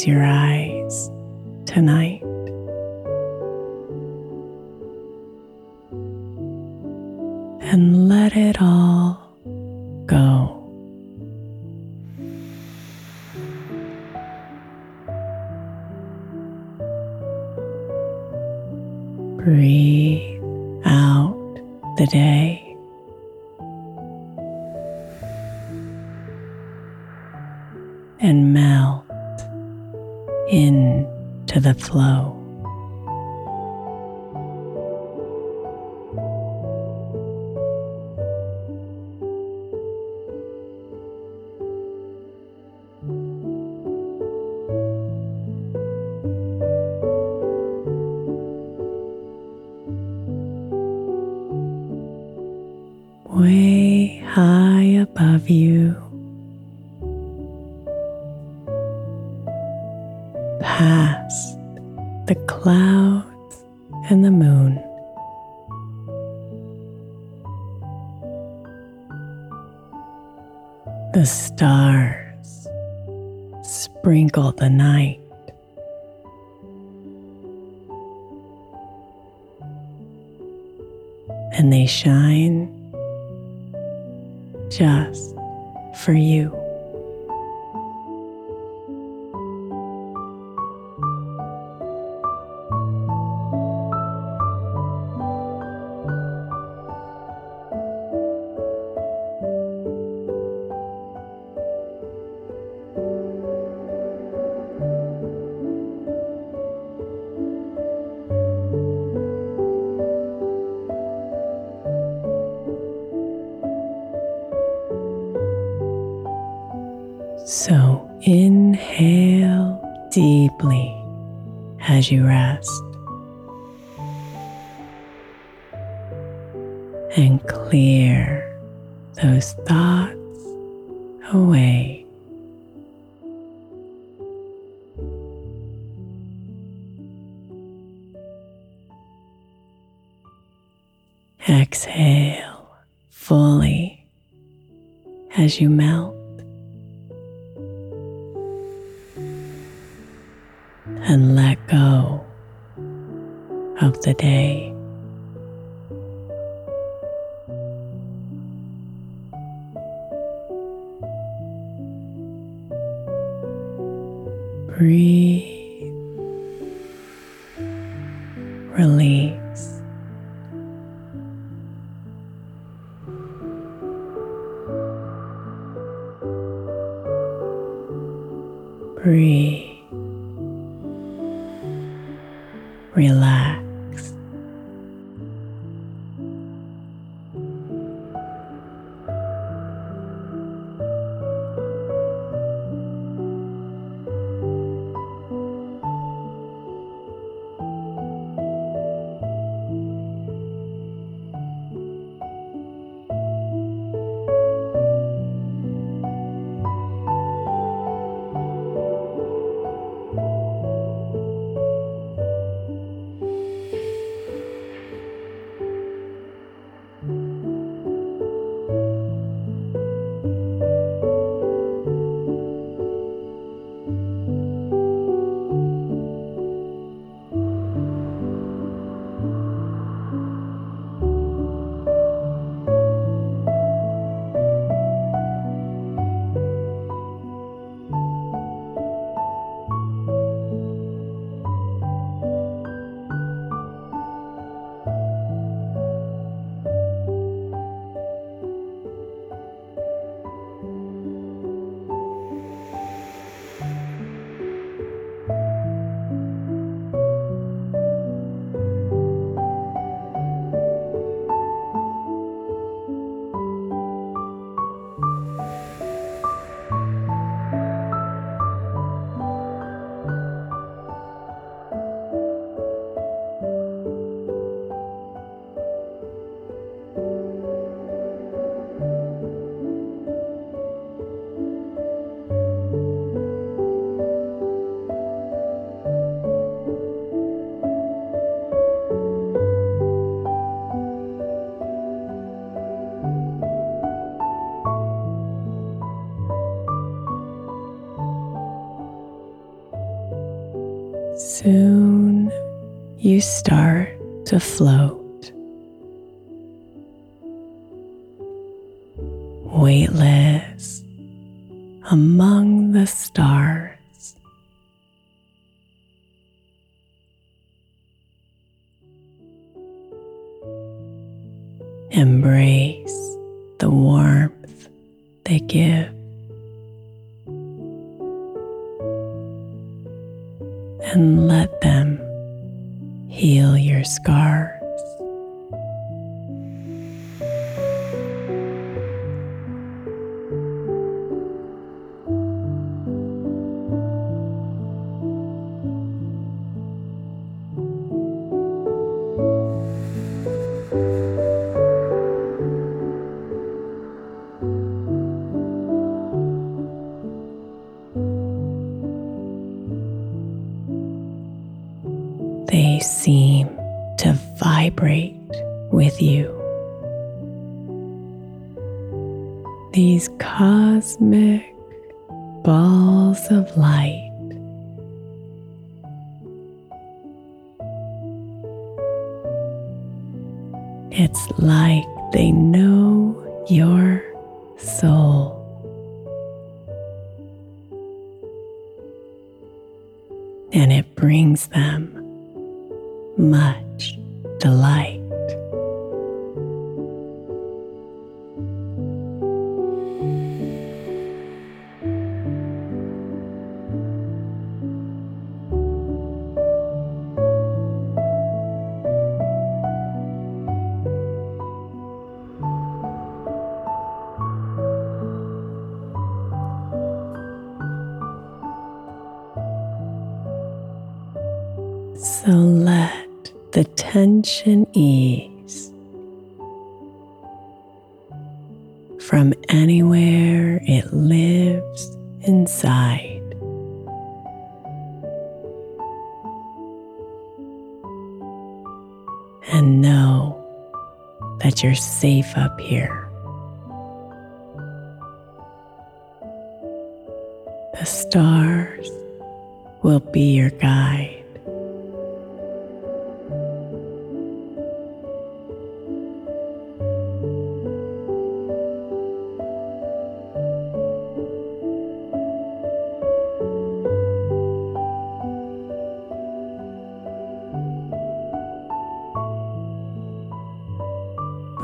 Close your eyes tonight. And let it all go. Breathe out the day. Into the flow. And they shine just for you. And clear those thoughts away. Exhale fully as you melt. and let go of the day. Breathe. Start to float. Weightless among the stars. Embrace the warmth they give. They seem to vibrate with you. These cosmic balls of light. It's like they know your So let the tension ease from anywhere it lives inside. And know that you're safe up here. The stars will be your guide.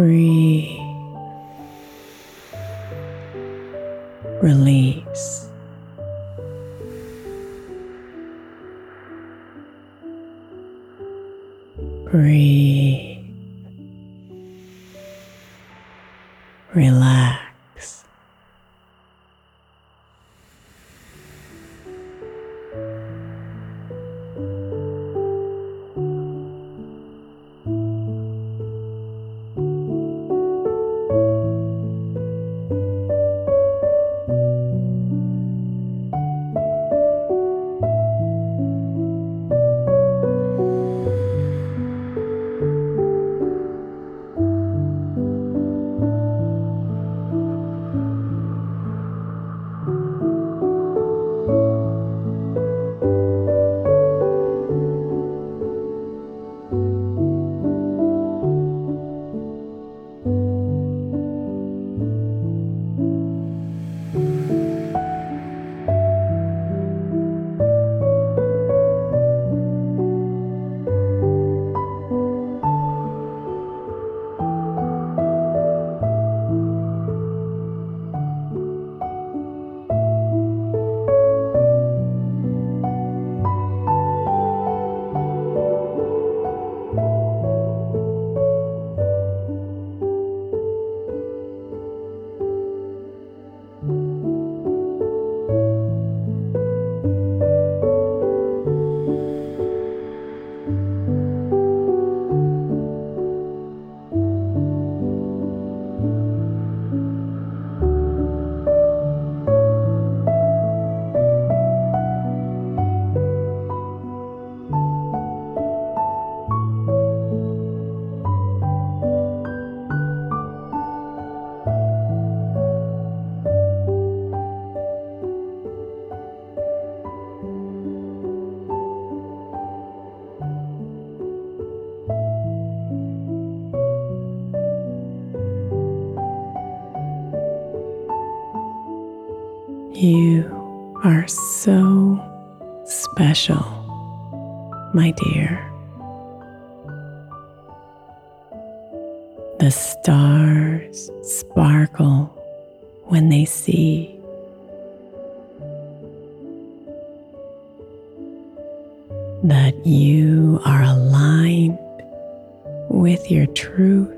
Breathe. You are so special, my dear. The stars sparkle when they see. That you are aligned with your truth.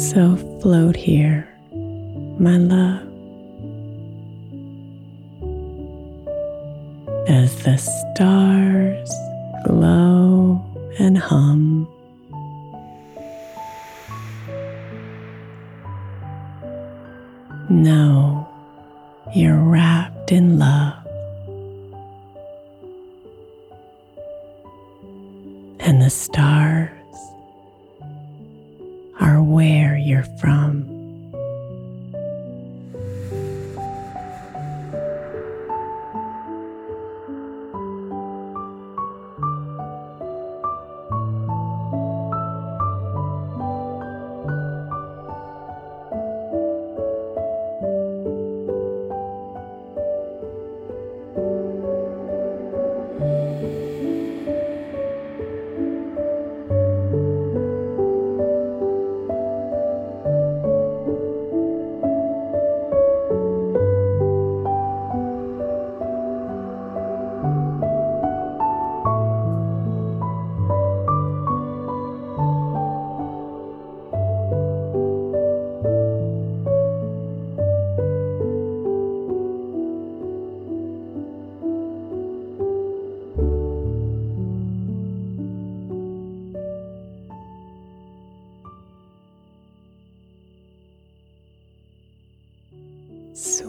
So float here, my love, as the stars